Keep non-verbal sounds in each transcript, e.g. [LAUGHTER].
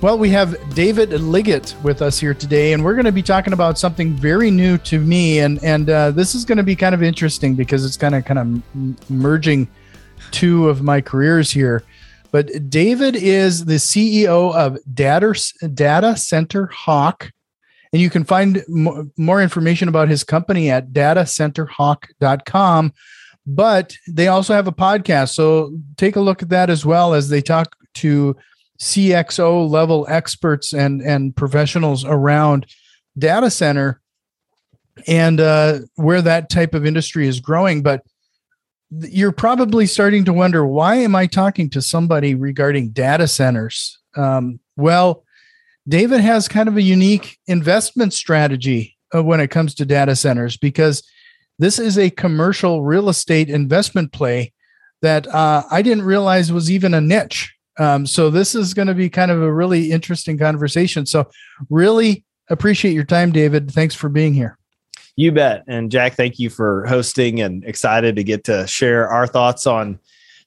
Well, we have David Liggitt with us here today, and we're going to be talking about something very new to me, and and uh, this is going to be kind of interesting because it's kind of kind of merging two of my careers here. But David is the CEO of Data Data Center Hawk, and you can find more information about his company at datacenterhawk.com. But they also have a podcast, so take a look at that as well as they talk to CXO level experts and and professionals around data center and uh, where that type of industry is growing. But you're probably starting to wonder why am I talking to somebody regarding data centers? Um, well, David has kind of a unique investment strategy uh, when it comes to data centers because this is a commercial real estate investment play that uh, I didn't realize was even a niche. Um, so this is going to be kind of a really interesting conversation. So really appreciate your time, David. Thanks for being here. You bet. And Jack, thank you for hosting and excited to get to share our thoughts on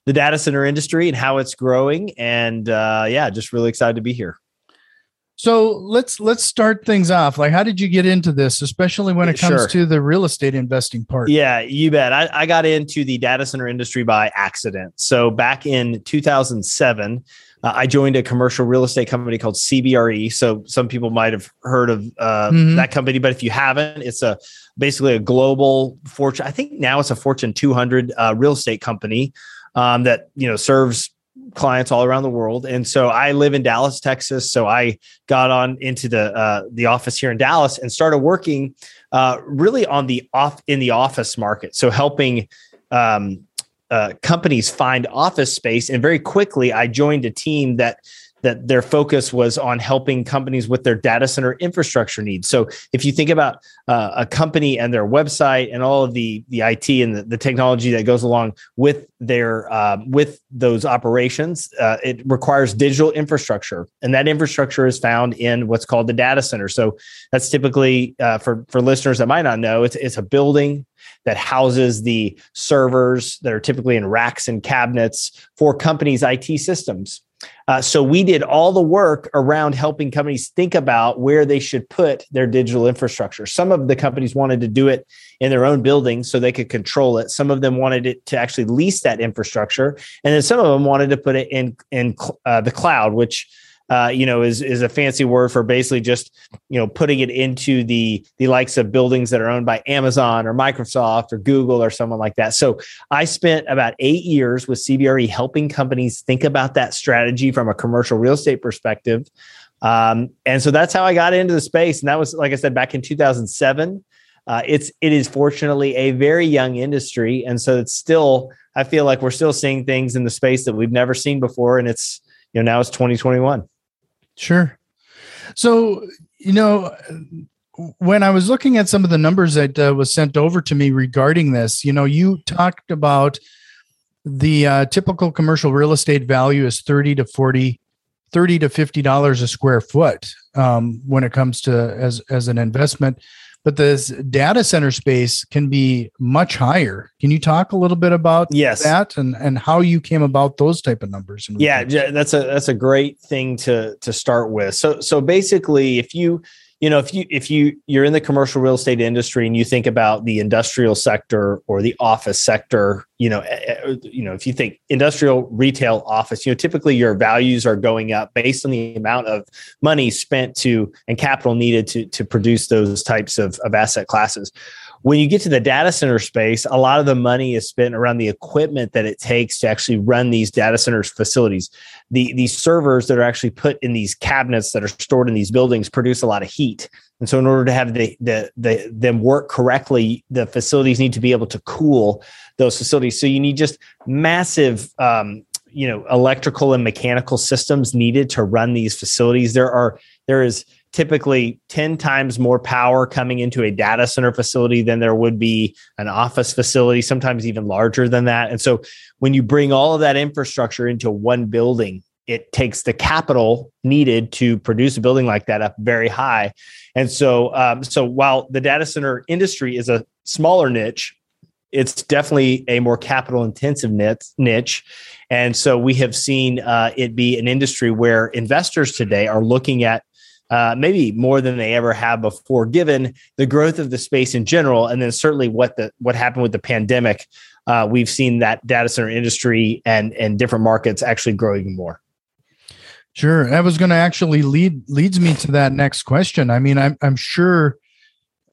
the data center industry and how it's growing. And uh, yeah, just really excited to be here. So let's let's start things off. Like, how did you get into this, especially when it comes sure. to the real estate investing part? Yeah, you bet. I, I got into the data center industry by accident. So back in 2007, uh, I joined a commercial real estate company called CBRE. So some people might have heard of uh, mm-hmm. that company, but if you haven't, it's a basically a global fortune. I think now it's a Fortune 200 uh, real estate company um, that you know serves clients all around the world. And so I live in Dallas, Texas. So I got on into the uh, the office here in Dallas and started working uh, really on the off in the office market. So helping um, uh, companies find office space. And very quickly, I joined a team that that their focus was on helping companies with their data center infrastructure needs. So if you think about uh, a company and their website and all of the the IT and the, the technology that goes along with their uh, with those operations, uh, it requires digital infrastructure, and that infrastructure is found in what's called the data center. So that's typically uh, for for listeners that might not know, it's it's a building that houses the servers that are typically in racks and cabinets for companies' IT systems. Uh, so we did all the work around helping companies think about where they should put their digital infrastructure. Some of the companies wanted to do it in their own building so they could control it. Some of them wanted it to actually lease that infrastructure, and then some of them wanted to put it in in uh, the cloud, which uh, you know, is is a fancy word for basically just you know putting it into the the likes of buildings that are owned by Amazon or Microsoft or Google or someone like that. So I spent about eight years with CBRE helping companies think about that strategy from a commercial real estate perspective. Um, and so that's how I got into the space. And that was, like I said, back in 2007. Uh, it's it is fortunately a very young industry, and so it's still. I feel like we're still seeing things in the space that we've never seen before, and it's you know now it's 2021. Sure. So, you know, when I was looking at some of the numbers that uh, was sent over to me regarding this, you know, you talked about the uh, typical commercial real estate value is 30 to 40 30 to 50 dollars a square foot um, when it comes to as as an investment but this data center space can be much higher. Can you talk a little bit about yes. that and, and how you came about those type of numbers? Yeah, that's a that's a great thing to to start with. So so basically, if you you know if you if you you're in the commercial real estate industry and you think about the industrial sector or the office sector you know eh, eh, you know if you think industrial retail office you know typically your values are going up based on the amount of money spent to and capital needed to to produce those types of, of asset classes when you get to the data center space, a lot of the money is spent around the equipment that it takes to actually run these data centers facilities. The these servers that are actually put in these cabinets that are stored in these buildings produce a lot of heat. And so in order to have the, the, the them work correctly, the facilities need to be able to cool those facilities. So you need just massive um, you know electrical and mechanical systems needed to run these facilities. There are there is typically 10 times more power coming into a data center facility than there would be an office facility, sometimes even larger than that. And so when you bring all of that infrastructure into one building, it takes the capital needed to produce a building like that up very high. And so, um, so while the data center industry is a smaller niche, it's definitely a more capital intensive niche. And so we have seen uh, it be an industry where investors today are looking at uh, maybe more than they ever have before, given the growth of the space in general, and then certainly what the what happened with the pandemic. Uh, we've seen that data center industry and and different markets actually grow even more. Sure, that was going to actually lead leads me to that next question. I mean, I'm I'm sure.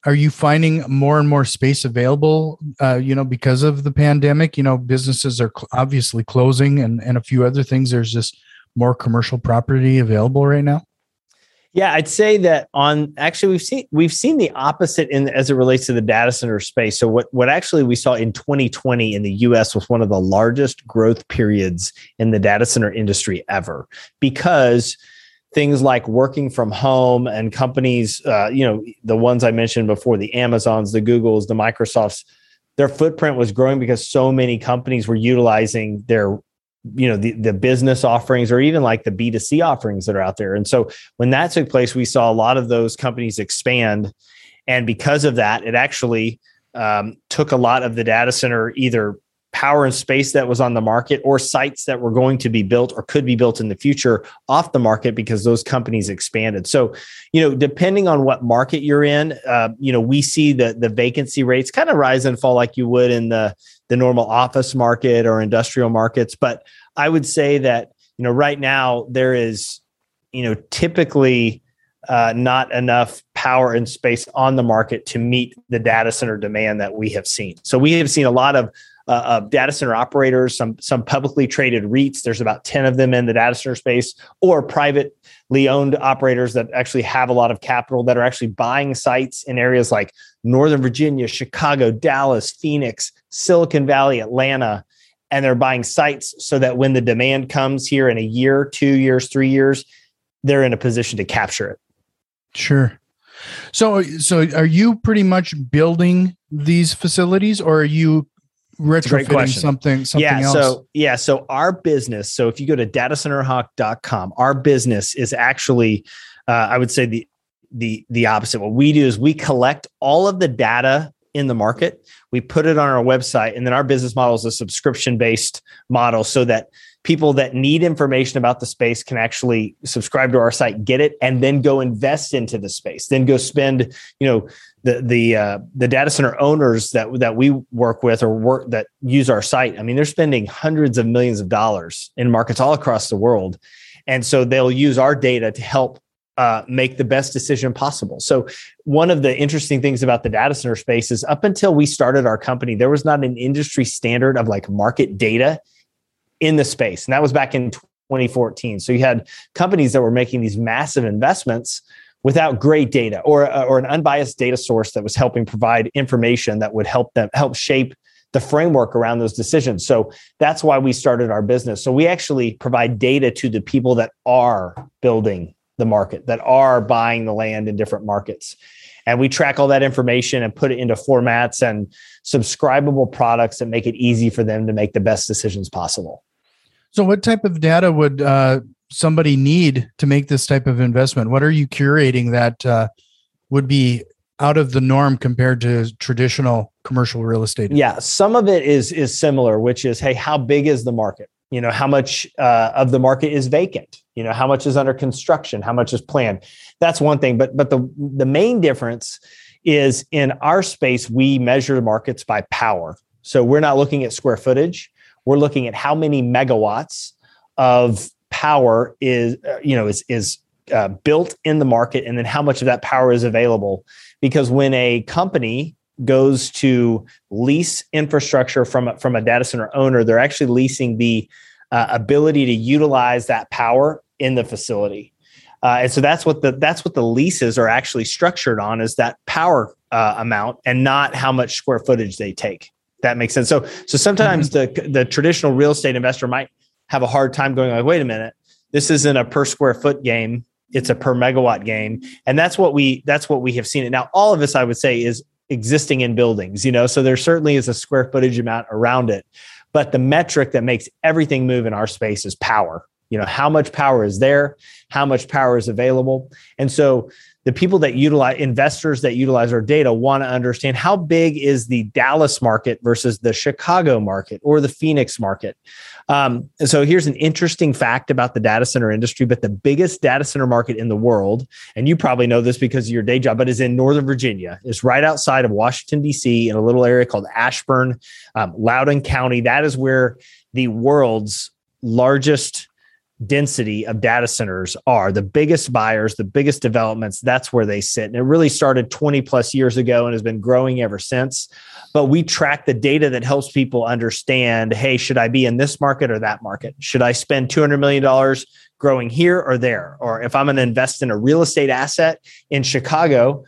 Are you finding more and more space available? Uh, you know, because of the pandemic, you know, businesses are cl- obviously closing, and and a few other things. There's just more commercial property available right now. Yeah, I'd say that on actually we've seen we've seen the opposite in as it relates to the data center space. So what what actually we saw in 2020 in the US was one of the largest growth periods in the data center industry ever because things like working from home and companies uh, you know the ones I mentioned before the Amazons, the Googles, the Microsofts their footprint was growing because so many companies were utilizing their you know the, the business offerings or even like the b2c offerings that are out there. And so when that took place we saw a lot of those companies expand. And because of that it actually um, took a lot of the data center either power and space that was on the market or sites that were going to be built or could be built in the future off the market because those companies expanded so you know depending on what market you're in uh, you know we see the the vacancy rates kind of rise and fall like you would in the the normal office market or industrial markets. But I would say that, you know, right now there is, you know, typically uh, not enough power and space on the market to meet the data center demand that we have seen. So we have seen a lot of uh, of data center operators, some some publicly traded REITs. There's about ten of them in the data center space, or privately owned operators that actually have a lot of capital that are actually buying sites in areas like Northern Virginia, Chicago, Dallas, Phoenix, Silicon Valley, Atlanta, and they're buying sites so that when the demand comes here in a year, two years, three years, they're in a position to capture it. Sure. So, so are you pretty much building these facilities, or are you retrofitting something something yeah, else? So yeah, so our business. So if you go to datacenterhawk.com, our business is actually, uh, I would say the the the opposite. What we do is we collect all of the data in the market, we put it on our website, and then our business model is a subscription based model, so that people that need information about the space can actually subscribe to our site, get it, and then go invest into the space. Then go spend, you know, the the uh, the data center owners that that we work with or work that use our site. I mean, they're spending hundreds of millions of dollars in markets all across the world, and so they'll use our data to help uh, make the best decision possible. So, one of the interesting things about the data center space is up until we started our company, there was not an industry standard of like market data in the space. And that was back in 2014. So, you had companies that were making these massive investments without great data or, uh, or an unbiased data source that was helping provide information that would help them help shape the framework around those decisions. So that's why we started our business. So we actually provide data to the people that are building the market, that are buying the land in different markets. And we track all that information and put it into formats and subscribable products that make it easy for them to make the best decisions possible. So, what type of data would uh, somebody need to make this type of investment? What are you curating that uh, would be out of the norm compared to traditional commercial real estate? Yeah, some of it is is similar, which is, hey, how big is the market? You know, how much uh, of the market is vacant? You know, how much is under construction? How much is planned? That's one thing. But but the the main difference is in our space we measure markets by power. So we're not looking at square footage. We're looking at how many megawatts of power is uh, you know is is uh, built in the market and then how much of that power is available. Because when a company goes to lease infrastructure from a, from a data center owner they're actually leasing the uh, ability to utilize that power in the facility. Uh, and so that's what the that's what the leases are actually structured on is that power uh, amount and not how much square footage they take. That makes sense. So so sometimes mm-hmm. the the traditional real estate investor might have a hard time going like, wait a minute, this isn't a per square foot game. it's a per megawatt game. And that's what we that's what we have seen. It now all of this i would say is existing in buildings you know? So there certainly is a square footage amount around it. But the metric that makes everything move in our space is power. You know how much power is there? How much power is available? And so the people that utilize investors that utilize our data want to understand how big is the Dallas market versus the Chicago market or the Phoenix market. Um, and so here's an interesting fact about the data center industry, but the biggest data center market in the world, and you probably know this because of your day job, but is in Northern Virginia. It's right outside of Washington, D.C., in a little area called Ashburn, um, Loudoun County. That is where the world's largest density of data centers are. The biggest buyers the biggest developments that's where they sit. And it really started 20 plus years ago and has been growing ever since. But we track the data that helps people understand hey should i be in this market or that market? Should i spend 200 million dollars growing here or there? Or if i'm going to invest in a real estate asset in chicago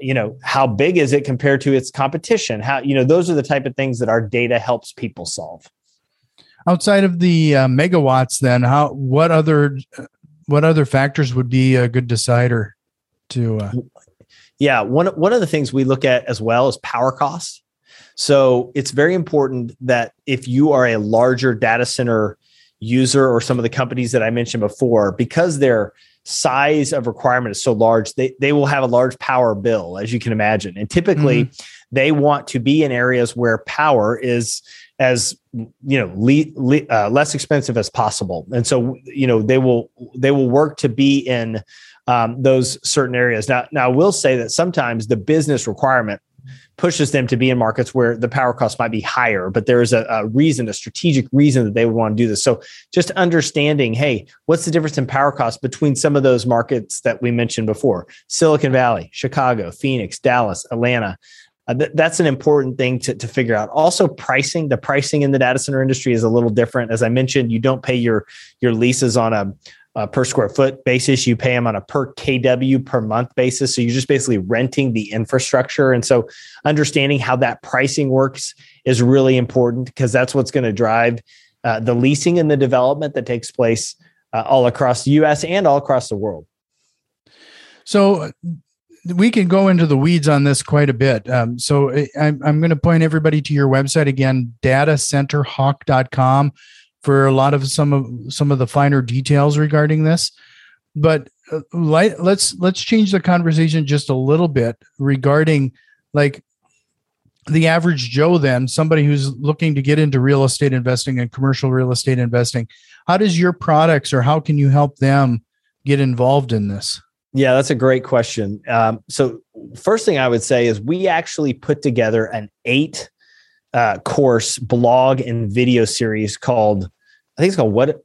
you know how big is it compared to its competition? How you know those are the type of things that our data helps people solve outside of the uh, megawatts then how what other what other factors would be a good decider to uh... yeah one one of the things we look at as well is power costs. So it's very important that if you are a larger data center user or some of the companies that i mentioned before because their size of requirement is so large they, they will have a large power bill as you can imagine. And typically mm-hmm. they want to be in areas where power is as you know le- le- uh, less expensive as possible. And so you know they will they will work to be in um, those certain areas. Now now i will say that sometimes the business requirement pushes them to be in markets where the power cost might be higher but there's a, a reason a strategic reason that they would want to do this. So just understanding hey what's the difference in power costs between some of those markets that we mentioned before? Silicon valley chicago phoenix dallas atlanta uh, th- that's an important thing to, to figure out. Also, pricing. The pricing in the data center industry is a little different. As I mentioned, you don't pay your your leases on a, per square foot basis. You pay them on a per kW per month basis. So you're just basically renting the infrastructure. And so, understanding how that pricing works is really important because that's what's going to drive uh, the leasing and the development that takes place uh, all across the U.S. and all across the world. So we can go into the weeds on this quite a bit. Um, so I'm, I'm going to point everybody to your website again, datacenterhawk.com for a lot of some of some of the finer details regarding this. But uh, let, let's let's change the conversation just a little bit regarding like the average Joe, then somebody who's looking to get into real estate investing and commercial real estate investing. How does your products or how can you help them get involved in this? Yeah, that's a great question. Um, so, first thing I would say is we actually put together an eight uh, course blog and video series called, I think it's called What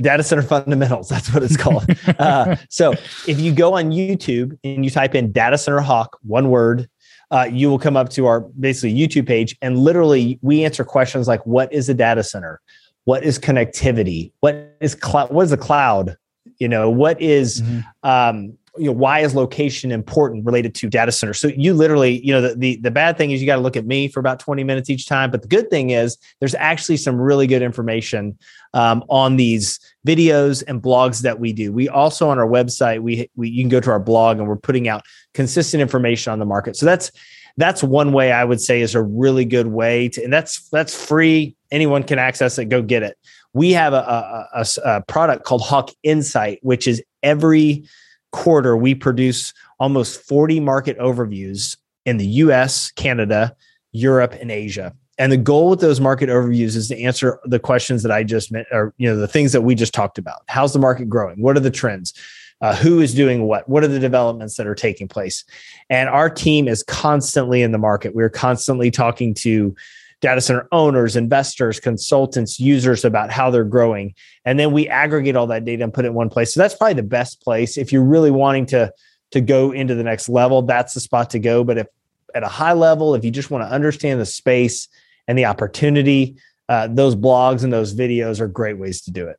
Data Center Fundamentals. That's what it's called. [LAUGHS] uh, so, if you go on YouTube and you type in Data Center Hawk, one word, uh, you will come up to our basically YouTube page, and literally we answer questions like, "What is a data center? What is connectivity? What is cloud? What is the cloud? You know, what is, mm-hmm. um, you know, why is location important related to data centers? So you literally, you know, the, the, the bad thing is you got to look at me for about 20 minutes each time. But the good thing is there's actually some really good information um, on these videos and blogs that we do. We also on our website, we, we you can go to our blog and we're putting out consistent information on the market. So that's that's one way I would say is a really good way to, and that's that's free. Anyone can access it. Go get it we have a, a, a, a product called Hawk Insight, which is every quarter we produce almost 40 market overviews in the US, Canada, Europe, and Asia. And the goal with those market overviews is to answer the questions that I just meant, or you know, the things that we just talked about. How's the market growing? What are the trends? Uh, who is doing what? What are the developments that are taking place? And our team is constantly in the market. We're constantly talking to data center owners, investors, consultants, users about how they're growing. And then we aggregate all that data and put it in one place. So that's probably the best place. If you're really wanting to, to go into the next level, that's the spot to go. But if at a high level, if you just want to understand the space and the opportunity, uh, those blogs and those videos are great ways to do it.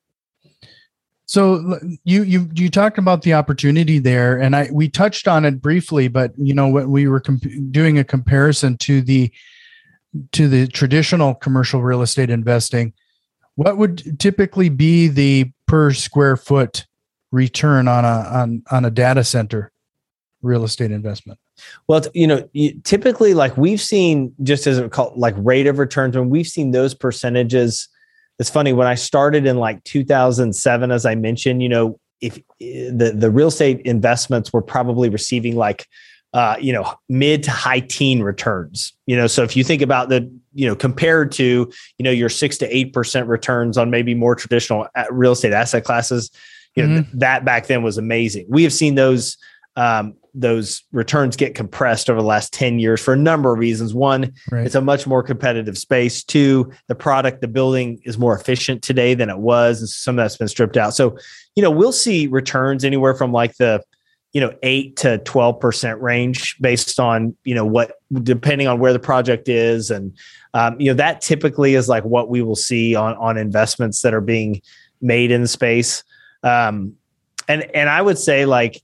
So you you you talked about the opportunity there, and I we touched on it briefly, but you know when we were comp- doing a comparison to the to the traditional commercial real estate investing, what would typically be the per square foot return on a on on a data center real estate investment? Well, you know, typically, like we've seen, just as a call, like rate of returns, when we've seen those percentages. It's funny when I started in like 2007, as I mentioned, you know, if eh, the the real estate investments were probably receiving like uh, you know, mid to high teen returns. You know, so if you think about the, you know, compared to, you know, your six to eight percent returns on maybe more traditional uh, real estate asset classes, you know, mm-hmm. that back then was amazing. We have seen those um, those returns get compressed over the last 10 years for a number of reasons. One, right. it's a much more competitive space. Two, the product, the building is more efficient today than it was. And some of that's been stripped out. So, you know, we'll see returns anywhere from like the you know, eight to 12% range based on, you know, what, depending on where the project is. And, um, you know, that typically is like what we will see on, on investments that are being made in space. Um, and, and I would say like,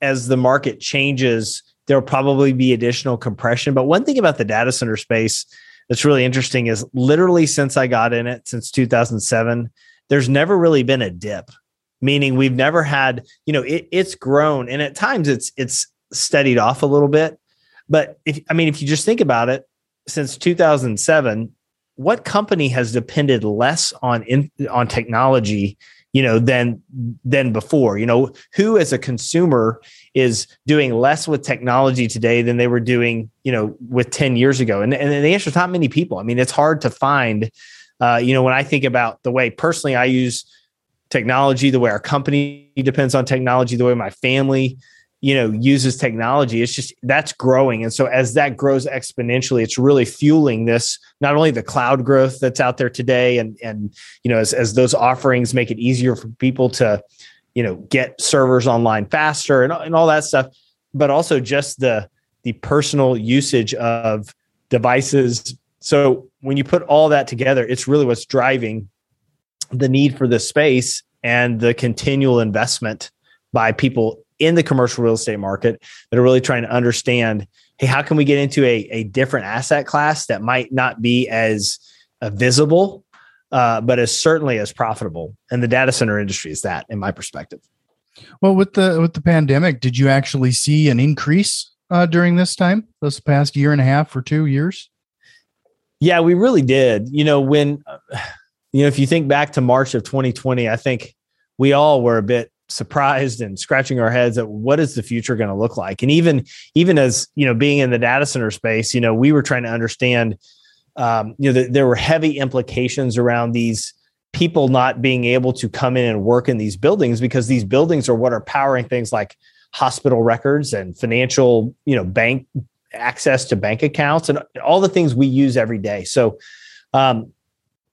as the market changes, there'll probably be additional compression. But one thing about the data center space that's really interesting is literally since I got in it since 2007, there's never really been a dip meaning we've never had you know it, it's grown and at times it's it's steadied off a little bit. But if i mean if you just think about it since 2007 what company has depended less on in, on technology you know than than before? You know who as a consumer is doing less with technology today than they were doing you know with 10 years ago? And, and the answer is not many people. I mean it's hard to find uh, you know when i think about the way personally i use technology, the way our company depends on technology, the way my family, you know, uses technology. It's just that's growing. And so as that grows exponentially, it's really fueling this, not only the cloud growth that's out there today, and and you know, as, as those offerings make it easier for people to, you know, get servers online faster and, and all that stuff, but also just the the personal usage of devices. So when you put all that together, it's really what's driving the need for this space and the continual investment by people in the commercial real estate market that are really trying to understand hey how can we get into a, a different asset class that might not be as uh, visible uh, but is certainly as profitable? And the data center industry is that in my perspective. Well with the with the pandemic did you actually see an increase uh, during this time this past year and a half or two years? Yeah we really did. You know when uh, you know, if you think back to March of 2020, I think we all were a bit surprised and scratching our heads at what is the future going to look like. And even even as you know, being in the data center space, you know, we were trying to understand. Um, you know, there were heavy implications around these people not being able to come in and work in these buildings because these buildings are what are powering things like hospital records and financial, you know, bank access to bank accounts and all the things we use every day. So, um,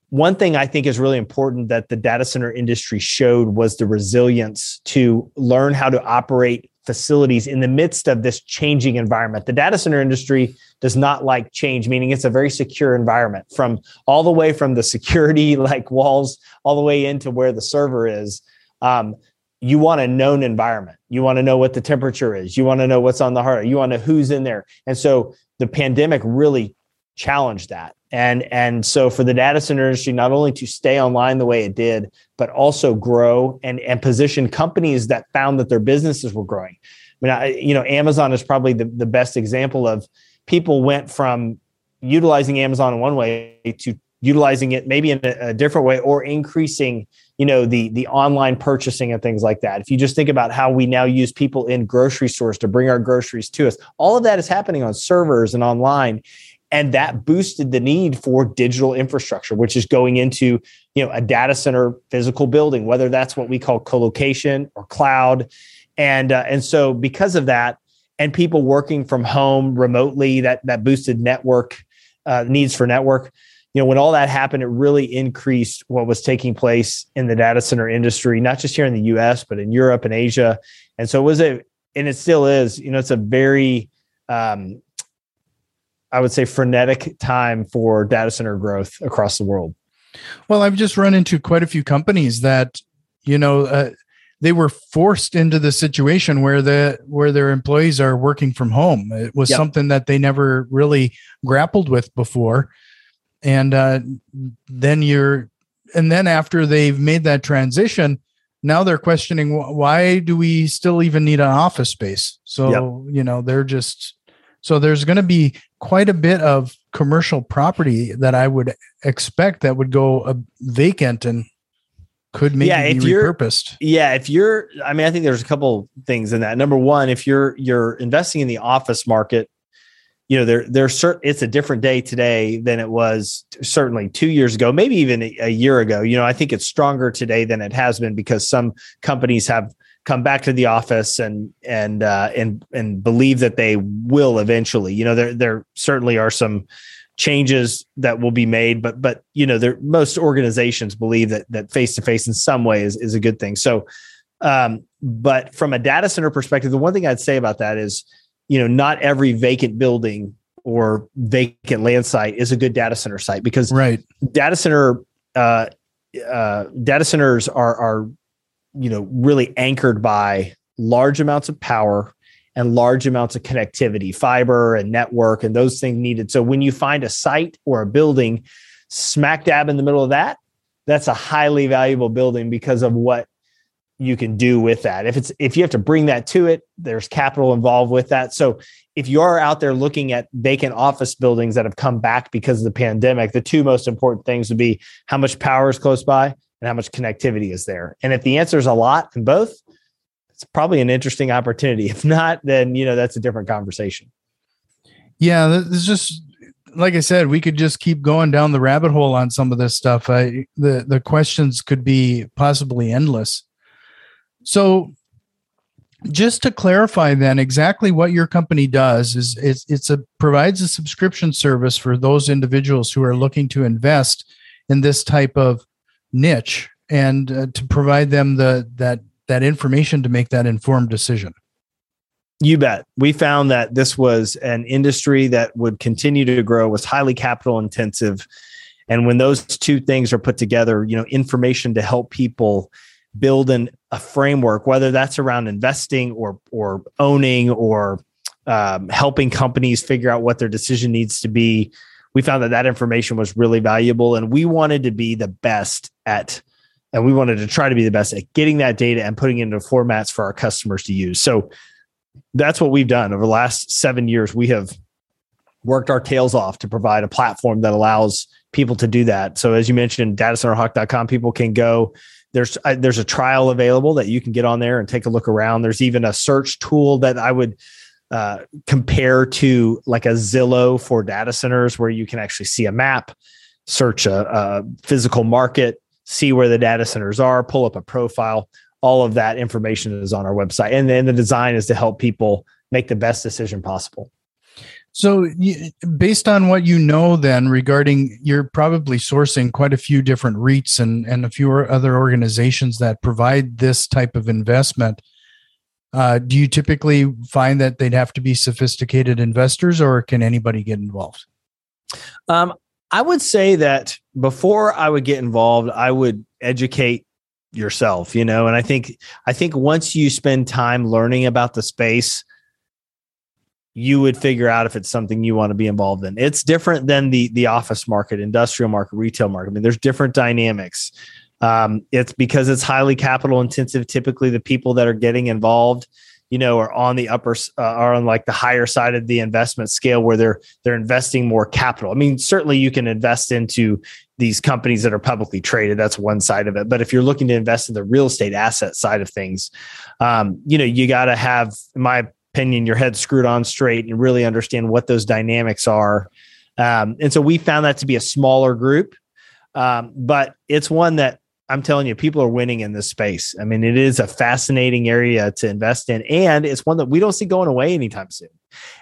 one thing I think is really important that the data center industry showed was the resilience to learn how to operate facilities in the midst of this changing environment. The data center industry does not like change, meaning it's a very secure environment from all the way from the security [LAUGHS] like walls all the way into where the server is. Um, you want a known environment. You want to know what the temperature is. You want to know what's on the heart. You want to know who's in there. And so the pandemic really challenged that. And and so for the data center industry not only to stay online the way it did but also grow and and position companies that found that their businesses were growing. I mean I, you know amazon is probably the, the best example of people went from utilizing amazon in one way to utilizing it maybe in a, a different way or increasing you know the the online purchasing and things like that. If you just think about how we now use people in grocery stores to bring our groceries to us all of that is happening on servers and online and that boosted the need for digital infrastructure which is going into you know a data center physical building whether that's what we call co-location or cloud. And uh, and so because of that and people working from home remotely that that boosted network uh, needs for network you know when all that happened it really increased what was taking place in the data center industry not just here in the us but in europe and asia. And so it was a and it still is you know it's a very um, I would say, frenetic time for data center growth across the world. Well, I've just run into quite a few companies that, you know, uh, they were forced into the situation where the where their employees are working from home. It was yep. something that they never really grappled with before, and uh, then you're, and then after they've made that transition, now they're questioning why do we still even need an office space? So, yep. you know, they're just so there's going to be quite a bit of commercial property that I would expect that would go uh, vacant and could maybe yeah, if be repurposed. You're, yeah, if you're, I mean, I think there's a couple things in that. Number one, if you're you're investing in the office market, you know, there there's certain it's a different day today than it was certainly two years ago, maybe even a, a year ago. You know, I think it's stronger today than it has been because some companies have come back to the office and and uh, and and believe that they will eventually. You know, there there certainly are some changes that will be made, but but you know, there most organizations believe that that face to face in some way is is a good thing. So, um, but from a data center perspective, the one thing I'd say about that is you know, not every vacant building or vacant land site is a good data center site because right data center uh, uh, data centers are are you know really anchored by large amounts of power and large amounts of connectivity, fiber and network, and those things needed. So when you find a site or a building smack dab in the middle of that, that's a highly valuable building because of what you can do with that. If it's if you have to bring that to it, there's capital involved with that. So if you are out there looking at vacant office buildings that have come back because of the pandemic, the two most important things would be how much power is close by and how much connectivity is there. And if the answer is a lot in both, it's probably an interesting opportunity. [LAUGHS] If not, then you know that's a different conversation. Yeah, this is just like I said, we could just keep going down the rabbit hole on some of this stuff. I, the the questions could be possibly endless. So just to clarify then exactly what your company does is it's, it's a provides a subscription service for those individuals who are looking to invest in this type of niche and uh, to provide them the that that information to make that informed decision you bet we found that this was an industry that would continue to grow was highly capital intensive and when those two things are put together you know information to help people build an, a framework, whether that's around investing or or owning or um, helping companies figure out what their decision needs to be. We found that that information was really valuable, and we wanted to be the best at, and we wanted to try to be the best at getting that data and putting it into formats for our customers to use. So that's what we've done over the last seven years. We have worked our tails off to provide a platform that allows people to do that. So as you mentioned, datacenterhawk.com, people can go there's uh, there's a trial available that you can get on there and take a look around. There's even a search tool that I would uh, compare to like a Zillow for data centers, where you can actually see a map, search a, a physical market, see where the data centers are, pull up a profile. All of that information is on our website, and then the design is to help people make the best decision possible. So, based on what you know, then regarding you're probably sourcing quite a few different REITs and, and a few other organizations that provide this type of investment. Uh, do you typically find that they'd have to be sophisticated investors, or can anybody get involved? Um, I would say that before I would get involved, I would educate yourself. You know, and I think I think once you spend time learning about the space you would figure out if it's something you want to be involved in. It's different than the the office market, industrial market, retail market. I mean, there's different dynamics. Um, it's because it's highly capital intensive. Typically, the people that are getting involved, you know, are on the upper, uh, are on like the higher side of the investment scale where they're they're investing more capital. I mean, certainly you can invest into these companies that are publicly traded. That's one side of it. But if you're looking to invest in the real estate asset side of things, um, you know, you got to have, in my opinion, your head screwed on straight and really understand what those dynamics are. Um, and so we found that to be a smaller group, um, but it's one that I'm telling you, people are winning in this space. I mean, it is a fascinating area to invest in, and it's one that we don't see going away anytime soon.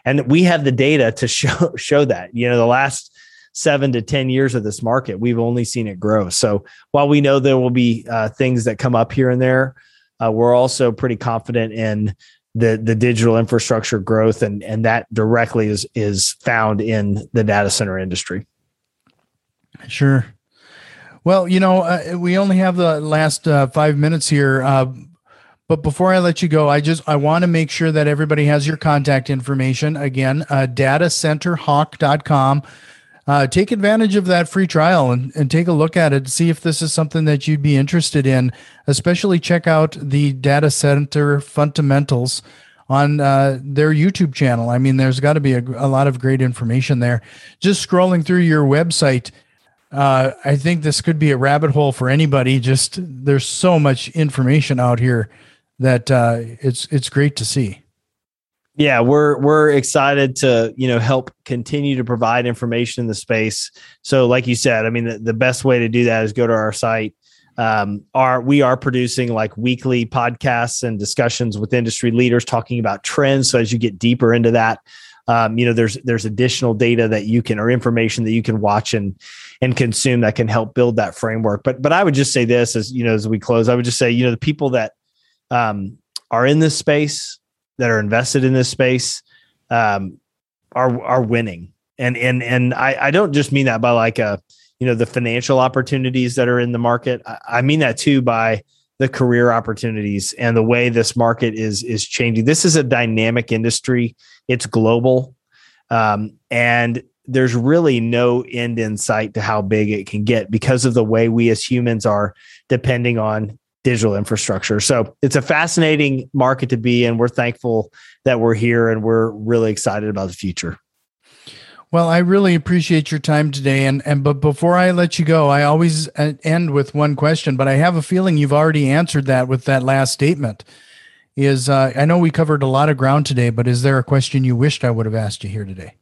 And we have the data to [LAUGHS] show show that. You know, the last seven to ten years of this market, we've only seen it grow. So while we know there will be uh, things that come up here and there, uh, we're also pretty confident in the the digital infrastructure growth and and that directly is is found in the data center industry sure well you know uh, we only have the last uh, five minutes here uh, but before i let you go i just i want to make sure that everybody has your contact information again uh, datacenterhawk.com uh, take advantage of that free trial and, and take a look at it. See if this is something that you'd be interested in. Especially check out the data center fundamentals on uh, their YouTube channel. I mean, there's got to be a, a, lot of great information there. Just scrolling through your website, uh, I think this could be a rabbit hole for anybody. Just there's so much information out here that uh, it's it's great to see. Yeah, we're we're excited to you know help continue to provide information in the space. So, like you said, I mean, the, the best way to do that is go to our site. Um, are we are producing like weekly podcasts and discussions with industry leaders talking about trends. So as you get deeper into that, um, you know, there's there's additional data that you can or information that you can watch and and consume that can help build that framework. But but I would just say this as you know as we close, I would just say you know the people that um, are in this space that are invested in this space um, are are winning. And and and I, I don't just mean that by like a you know the financial opportunities that are in the market. I, I mean that too by the career opportunities and the way this market is is changing. This is a dynamic industry. It's global, um, and there's really no end in sight to how big it can get because of the way we as humans are depending on digital infrastructure. So it's a fascinating market to be in. We're thankful that we're here and we're really excited about the future. Well, I really appreciate your time today. And, and but before I let you go, I always uh, end with one question, but I have a feeling you've already answered that with that last statement. Is uh, I know we covered a lot of ground today, but is there a question you wished I would have asked you here today?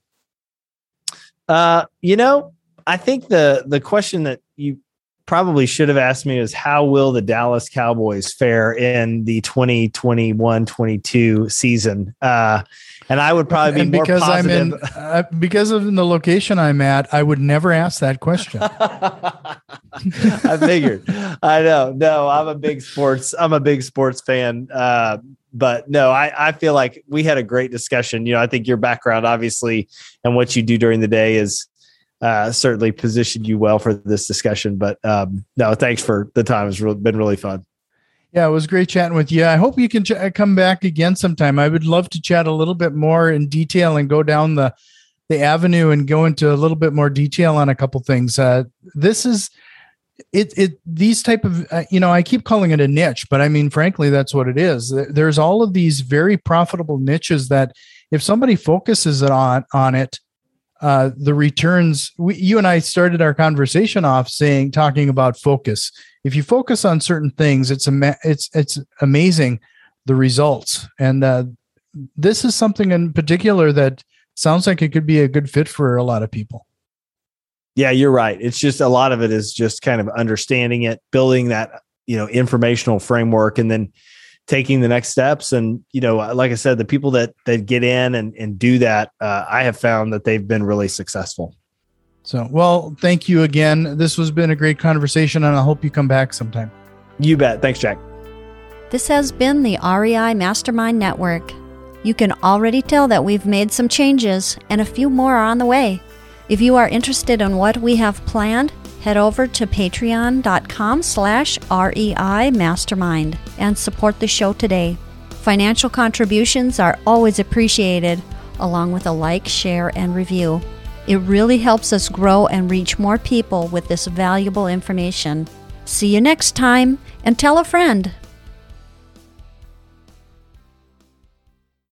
Uh, you know, I think the the question that you probably should have asked me is how will the Dallas Cowboys fare in the 2021-22 season? Uh, and I would probably be and because positive. I'm in uh, because of the location I'm at, I would never ask that question. [LAUGHS] I figured. I know. No, I'm a big sports. I'm a big sports fan. Uh, but no, I, I feel like we had a great discussion. You know, I think your background, obviously, and what you do during the day is uh, certainly positioned you well for this discussion. But um, no, thanks for the time. It's really, been really fun. Yeah, it was great chatting with you. I hope you can ch- come back again sometime. I would love to chat a little bit more in detail and go down the the avenue and go into a little bit more detail on a couple things. Uh, this is it it these type of uh, you know I keep calling it a niche, but I mean frankly that's what it is. There's all of these very profitable niches that if somebody focuses on on it uh, the returns we, you and i started our conversation off saying talking about focus. If you focus on certain things it's ama- it's it's amazing the results. And uh, this is something in particular that sounds like it could be a good fit for a lot of people. Yeah you're right. It's just a lot of it is just kind of understanding it building that you know informational framework and then taking the next steps. And you know, like I said, the people that that get in and and do that, uh, I have found that they've been really successful. So, well, thank you again. This has been a great conversation, and I hope you come back sometime. You bet. Thanks, Jack. This has been the REI Mastermind Network. You can already tell that we've made some changes, and a few more are on the way. If you are interested in what we have planned, head over to patreon.com slash REI Mastermind and support the show today. Financial contributions are always appreciated, along with a like, share, and review. It really helps us grow and reach more people with this valuable information. See you next time, and tell a friend.